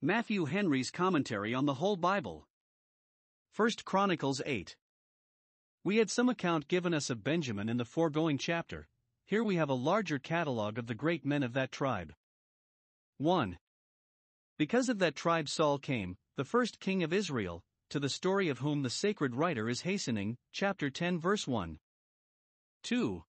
Matthew Henry's Commentary on the Whole Bible. 1 Chronicles 8. We had some account given us of Benjamin in the foregoing chapter. Here we have a larger catalogue of the great men of that tribe. 1. Because of that tribe Saul came, the first king of Israel, to the story of whom the sacred writer is hastening, chapter 10, verse 1. 2.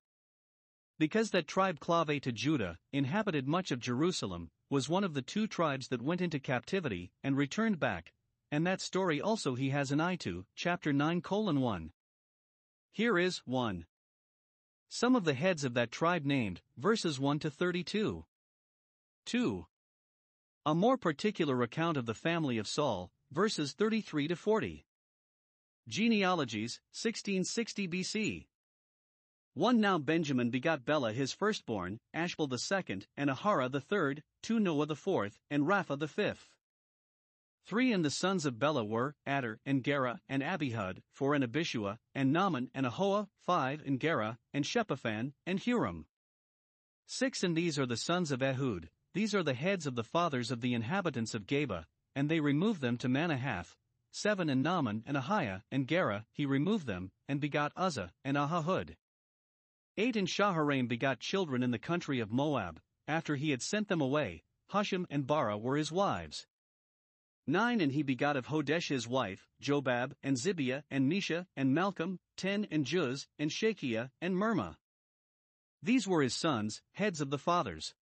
Because that tribe clave to Judah, inhabited much of Jerusalem, was one of the two tribes that went into captivity and returned back, and that story also he has an eye to, chapter 9 colon 1. Here is 1. Some of the heads of that tribe named, verses 1 to 32. 2. A more particular account of the family of Saul, verses 33 to 40. Genealogies, 1660 BC. 1 Now Benjamin begot Bela his firstborn, Ashbel the second, and Ahara the third, 2 Noah the fourth, and Rapha the fifth. 3 And the sons of Bela were, Ater, and Gera, and Abihud, 4 and Abishua, and Naaman, and Ahoah, 5 and Gera, and Shephuphan, and Huram. 6 And these are the sons of Ehud, these are the heads of the fathers of the inhabitants of Geba, and they removed them to Manahath. 7 And Naaman, and Ahiah, and Gera, he removed them, and begot Uzzah, and Ahihud. 8 And Shaharaim begot children in the country of Moab, after he had sent them away, Hushim and Baara were his wives. 9 And he begot of Hodesh his wife, Jobab, and Zibia, and Mesha, and Malcham, 10 And Juz, and Shachia, and Mirma. These were his sons, heads of the fathers.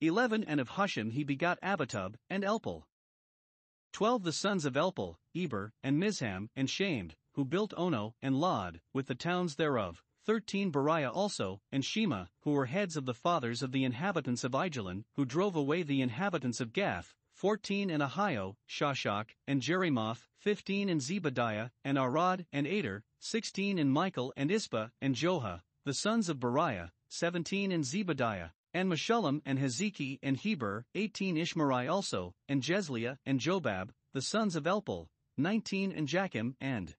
11 And of Hushim he begot Abitub, and Elpaal. 12 The sons of Elpaal, Eber, and Misham, and Shamed, who built Ono, and Lod, with the towns thereof, 13 Beriah also, and Shema, who were heads of the fathers of the inhabitants of Aijalon, who drove away the inhabitants of Gath, 14 and Ahio, Shashak, and Jerimoth, 15 and Zebadiah, and Arad, and Ader, 16 and Michael and Ispah, and Joha, the sons of Beriah, 17 and Zebadiah, and Meshullam and Hezeki and Heber, 18 Ishmerai also, and Jezliah and Jobab, the sons of Elpaal, 19 and Jakim, and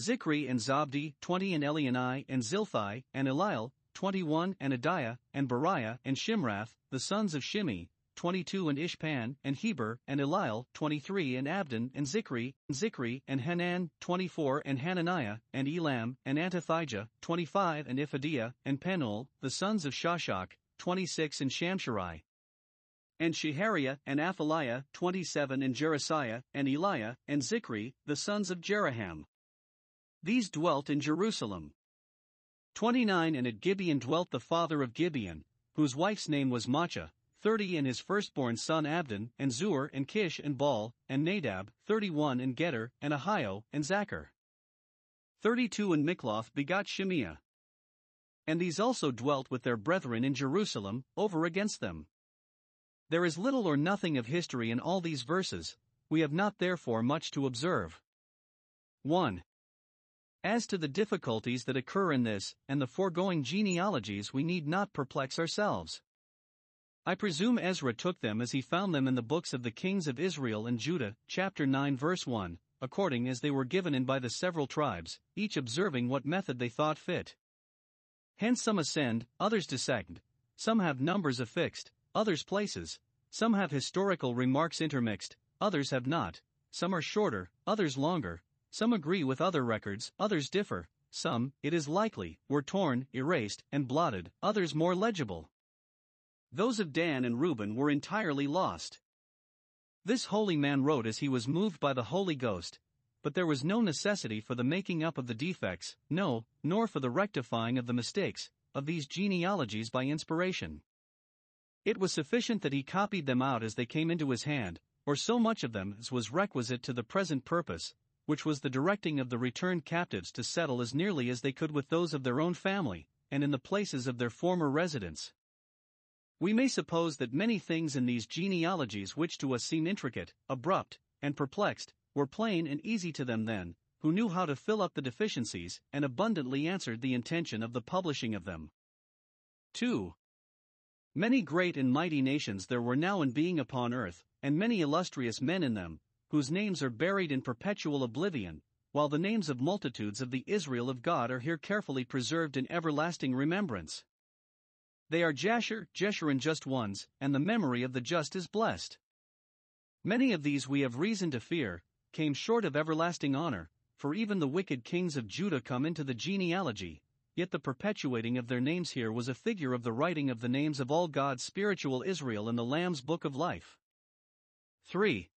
Zichri and Zabdi, 20 and Elienai and Zilthai, and Eliel, 21 and Adiah, and Beriah and Shimrath, the sons of Shimhi, 22 and Ishpan, and Heber, and Eliel, 23 and Abdon, and Zichri, and Zichri, and Hanan, 24 and Hananiah, and Elam, and Antothijah, 25 and Iphedeiah, and Penuel, the sons of Shashak, 26 and Shamsherai. And Shehariah and Aphaliah, 27 and Jaresiah, and Eliah, and Zichri, the sons of Jeroham. These dwelt in Jerusalem. 29 And at Gibeon dwelt the father of Gibeon, whose wife's name was Maachah, 30 and his firstborn son Abdon, and Zur, and Kish, and Baal, and Nadab, 31 and Gedor, and Ahio, and Zacher. 32 And Mikloth begot Shemiah. And these also dwelt with their brethren in Jerusalem, over against them. There is little or nothing of history in all these verses, we have not therefore much to observe. 1. As to the difficulties that occur in this and the foregoing genealogies, we need not perplex ourselves. I presume Ezra took them as he found them in the books of the kings of Israel and Judah, chapter 9, verse 1, according as they were given in by the several tribes, each observing what method they thought fit. Hence some ascend, others descend, some have numbers affixed, others places, some have historical remarks intermixed, others have not, some are shorter, others longer, some agree with other records, others differ, some, it is likely, were torn, erased, and blotted, others more legible. Those of Dan and Reuben were entirely lost. This holy man wrote as he was moved by the Holy Ghost, but there was no necessity for the making up of the defects, no, nor for the rectifying of the mistakes, of these genealogies by inspiration. It was sufficient that he copied them out as they came into his hand, or so much of them as was requisite to the present purpose, which was the directing of the returned captives to settle as nearly as they could with those of their own family, and in the places of their former residence. We may suppose that many things in these genealogies which to us seem intricate, abrupt, and perplexed, were plain and easy to them then, who knew how to fill up the deficiencies and abundantly answered the intention of the publishing of them. 2. Many great and mighty nations there were now in being upon earth, and many illustrious men in them, whose names are buried in perpetual oblivion, while the names of multitudes of the Israel of God are here carefully preserved in everlasting remembrance. They are Jasher, Jeshurun just ones, and the memory of the just is blessed. Many of these we have reason to fear, came short of everlasting honor, for even the wicked kings of Judah come into the genealogy, yet the perpetuating of their names here was a figure of the writing of the names of all God's spiritual Israel in the Lamb's book of life. 3.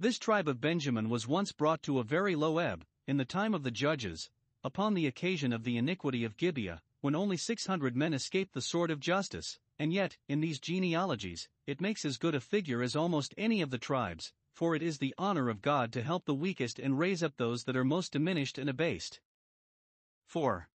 This tribe of Benjamin was once brought to a very low ebb, in the time of the judges, upon the occasion of the iniquity of Gibeah, when only 600 men escaped the sword of justice, and yet, in these genealogies, it makes as good a figure as almost any of the tribes, for it is the honor of God to help the weakest and raise up those that are most diminished and abased. 4.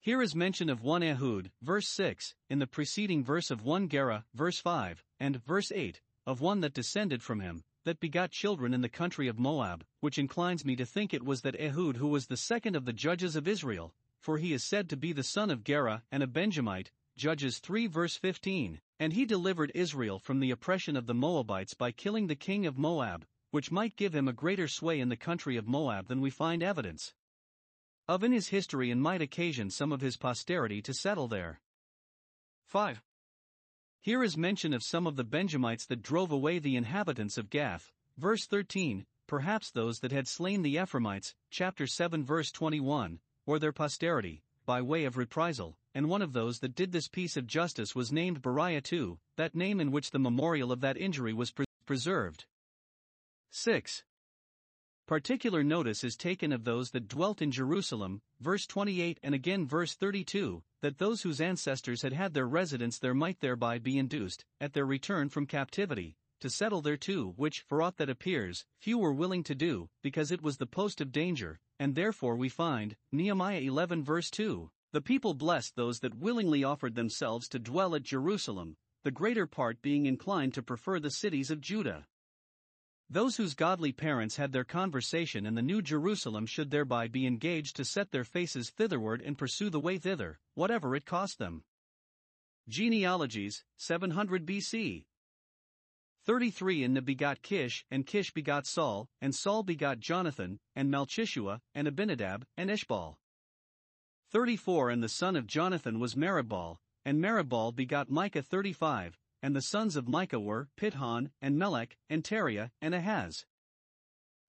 Here is mention of one Ehud, verse 6, in the preceding verse of one Gera, verse 5, and verse 8, of one that descended from him, that begot children in the country of Moab, which inclines me to think it was that Ehud who was the second of the judges of Israel, for he is said to be the son of Gera and a Benjamite, Judges 3 verse 15. And he delivered Israel from the oppression of the Moabites by killing the king of Moab, which might give him a greater sway in the country of Moab than we find evidence of in his history and might occasion some of his posterity to settle there. 5. Here is mention of some of the Benjamites that drove away the inhabitants of Gath, verse 13, perhaps those that had slain the Ephraimites, chapter 7 verse 21, or their posterity, by way of reprisal, and one of those that did this piece of justice was named Beriah too, that name in which the memorial of that injury was pre- preserved. 6. Particular notice is taken of those that dwelt in Jerusalem, verse 28 and again verse 32, that those whose ancestors had had their residence there might thereby be induced, at their return from captivity, to settle there too, which, for aught that appears, few were willing to do, because it was the post of danger, and therefore we find, Nehemiah 11 verse 2, the people blessed those that willingly offered themselves to dwell at Jerusalem, the greater part being inclined to prefer the cities of Judah. Those whose godly parents had their conversation in the New Jerusalem should thereby be engaged to set their faces thitherward and pursue the way thither, whatever it cost them. Genealogies, 700 BC. 33 And begot Kish, and Kish begot Saul, and Saul begot Jonathan, and Malchishua, and Abinadab, and Eshbaal. 34 And the son of Jonathan was Meribbaal, and Meribbaal begot Micah 35, and the sons of Micah were Pithon, and Melech, and Tariah, and Ahaz.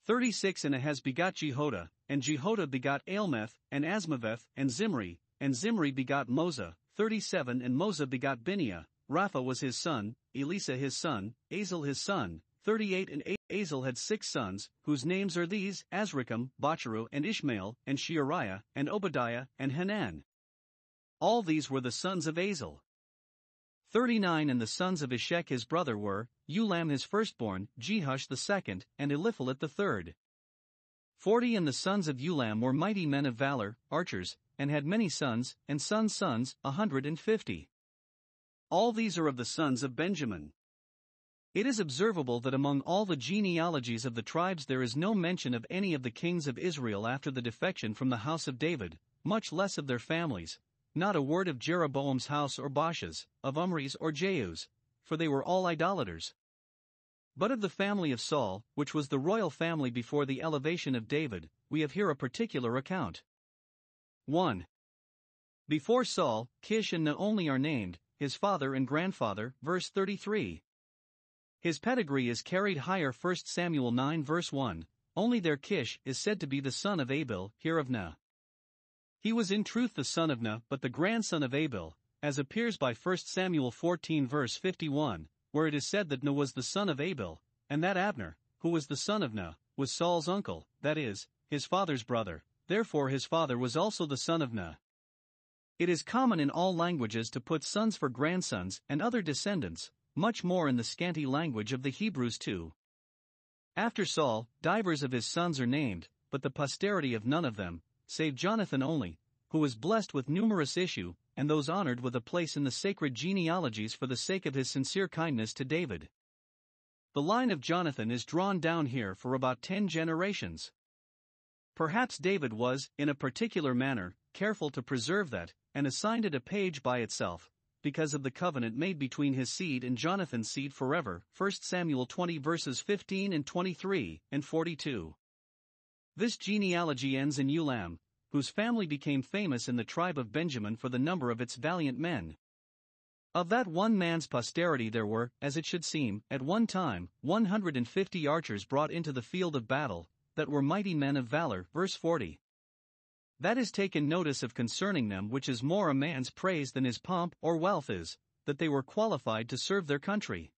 36 And Ahaz begot Jehoadah, and Jehoadah begot Alemeth, and Azmaveth, and Zimri, and Zimri begot Moza, 37 And Moza begot Binea, Rapha was his son, Elisa his son, Azel his son, 38 And Azel had six sons, whose names are these Azrikam, Bocheru, and Ishmael, and Sheariah, and Obadiah, and Hanan. All these were the sons of Azel. 39 And the sons of Ishek his brother were, Ulam his firstborn, Jehush the second, and Eliphelet the third. 40 And the sons of Ulam were mighty men of valor, archers, and had many sons, and sons' sons, a hundred and fifty. All these are of the sons of Benjamin. It is observable that among all the genealogies of the tribes there is no mention of any of the kings of Israel after the defection from the house of David, much less of their families, not a word of Jeroboam's house or Baasha's, of Omri's or Jehu's, for they were all idolaters. But of the family of Saul, which was the royal family before the elevation of David, we have here a particular account. 1. Before Saul, Kish and Naomi are named, his father and grandfather, verse 33. His pedigree is carried higher 1 Samuel 9 verse 1, only there Kish is said to be the son of Abiel, here of Ner. He was in truth the son of Ner, but the grandson of Abiel, as appears by 1 Samuel 14 verse 51, where it is said that Ner was the son of Abiel, and that Abner, who was the son of Ner, was Saul's uncle, that is, his father's brother, therefore his father was also the son of Ner. It is common in all languages to put sons for grandsons and other descendants, much more in the scanty language of the Hebrews too. After Saul, divers of his sons are named, but the posterity of none of them, save Jonathan only, who was blessed with numerous issue, and those honored with a place in the sacred genealogies for the sake of his sincere kindness to David. The line of Jonathan is drawn down here for about ten generations. Perhaps David was, in a particular manner, careful to preserve that, and assigned it a page by itself, because of the covenant made between his seed and Jonathan's seed forever. 1 Samuel 20 verses 15 and 23 and 42. This genealogy ends in Ulam, whose family became famous in the tribe of Benjamin for the number of its valiant men. Of that one man's posterity there were, as it should seem, at one time, 150 archers brought into the field of battle, that were mighty men of valor. Verse 40. That is taken notice of concerning them which is more a man's praise than his pomp or wealth is, that they were qualified to serve their country.